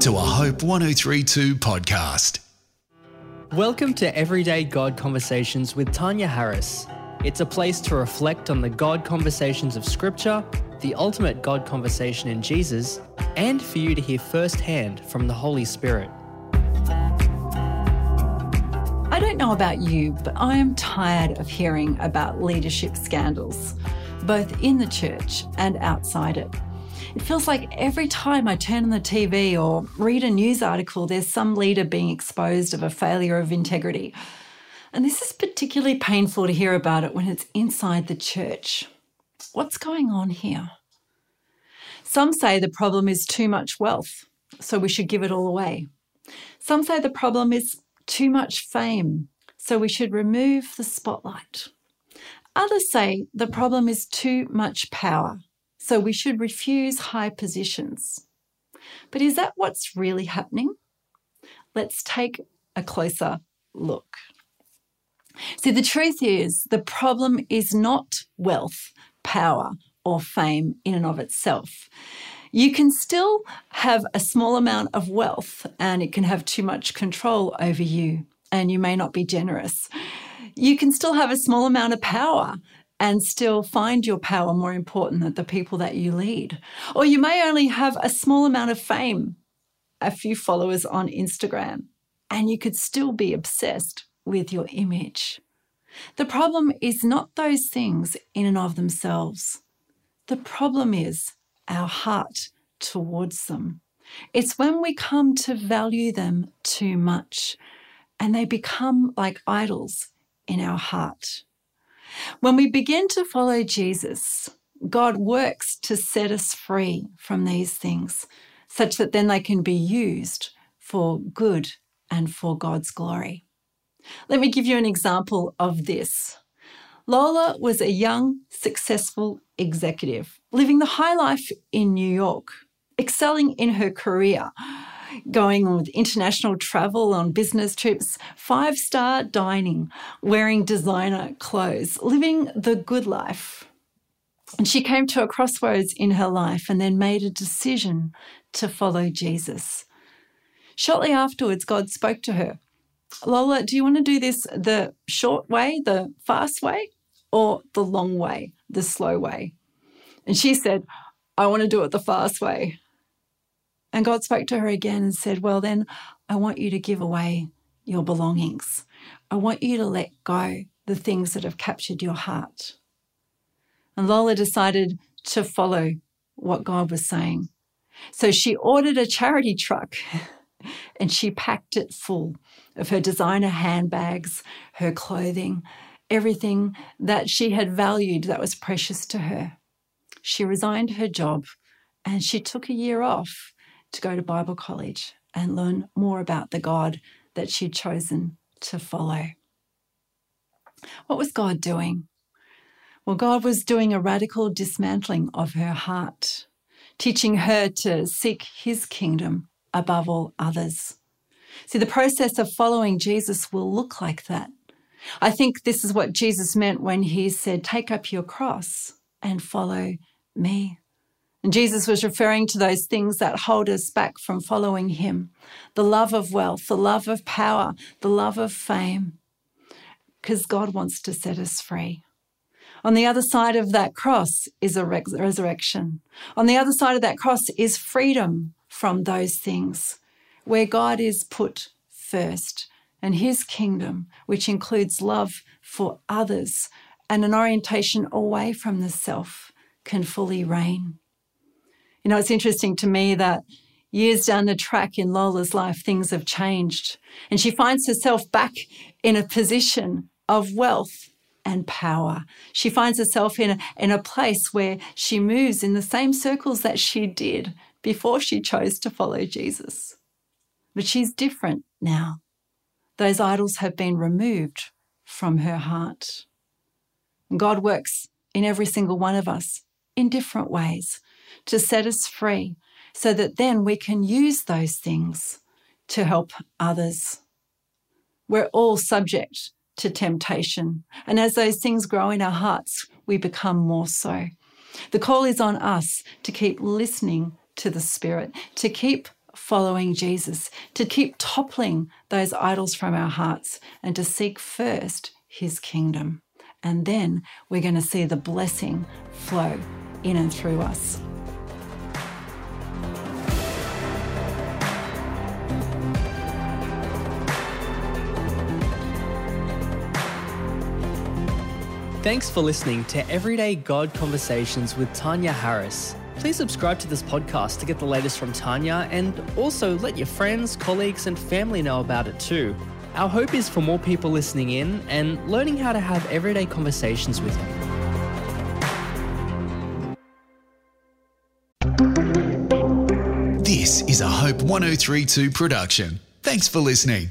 to a Hope 1032 podcast. Welcome to Everyday God Conversations with Tania Harris. It's a place to reflect on the God conversations of Scripture, the ultimate God conversation in Jesus, and for you to hear firsthand from the Holy Spirit. I don't know about you, but I am tired of hearing about leadership scandals, both in the church and outside it. It feels like every time I turn on the TV or read a news article, there's some leader being exposed of a failure of integrity. And this is particularly painful to hear about it when it's inside the church. What's going on here? Some say the problem is too much wealth, so we should give it all away. Some say the problem is too much fame, so we should remove the spotlight. Others say the problem is too much power, so we should refuse high positions. But is that what's really happening? Let's take a closer look. See, the truth is, the problem is not wealth, power, or fame in and of itself. You can still have a small amount of wealth and it can have too much control over you, and you may not be generous. You can still have a small amount of power and still find your power more important than the people that you lead. Or you may only have a small amount of fame, a few followers on Instagram, and you could still be obsessed with your image. The problem is not those things in and of themselves. The problem is our heart towards them. It's when we come to value them too much and they become like idols in our heart. When we begin to follow Jesus, God works to set us free from these things such that then they can be used for good and for God's glory. Let me give you an example of this. Lola was a young, successful executive living the high life in New York, excelling in her career, going on with international travel on business trips, five star dining, wearing designer clothes, living the good life. And she came to a crossroads in her life and then made a decision to follow Jesus. Shortly afterwards, God spoke to her Lola, do you want to do this the short way, the fast way, or the long way, the slow way? And she said, I want to do it the fast way. And God spoke to her again and said, Well, then I want you to give away your belongings. I want you to let go the things that have captured your heart. And Lola decided to follow what God was saying. So she ordered a charity truck and she packed it full of her designer handbags, her clothing, everything that she had valued that was precious to her. She resigned her job and she took a year off to go to Bible college and learn more about the God that she'd chosen to follow. What was God doing? Well, God was doing a radical dismantling of her heart, teaching her to seek his kingdom above all others. See, the process of following Jesus will look like that. I think this is what Jesus meant when he said, Take up your cross and follow me. And Jesus was referring to those things that hold us back from following him the love of wealth, the love of power, the love of fame, because God wants to set us free. On the other side of that cross is a resurrection. On the other side of that cross is freedom from those things, where God is put first and his kingdom, which includes love for others and an orientation away from the self, can fully reign. You know, it's interesting to me that years down the track in Lola's life, things have changed. And she finds herself back in a position of wealth and power. She finds herself in a, in a place where she moves in the same circles that she did before she chose to follow Jesus. But she's different now. Those idols have been removed from her heart. God works in every single one of us in different ways to set us free so that then we can use those things to help others. We're all subject to temptation. And as those things grow in our hearts, we become more so. The call is on us to keep listening to the Spirit, to keep following Jesus, to keep toppling those idols from our hearts, and to seek first his kingdom. And then we're going to see the blessing flow in and through us. Thanks for listening to Everyday God Conversations with Tania Harris. Please subscribe to this podcast to get the latest from Tania and also let your friends, colleagues, and family know about it too. Our hope is for more people listening in and learning how to have everyday conversations with Him. This is a Hope 1032 production. Thanks for listening.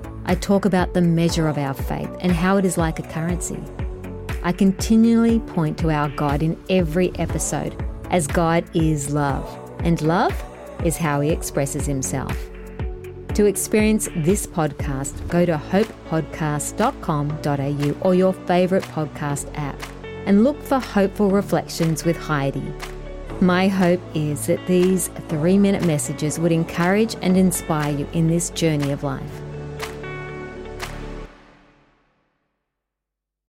I talk about the measure of our faith and how it is like a currency. I continually point to our God in every episode, as God is love, and love is how He expresses Himself. To experience this podcast, go to hopepodcast.com.au or your favourite podcast app and look for Hopeful Reflections with Heidi. My hope is that these three minute messages would encourage and inspire you in this journey of life.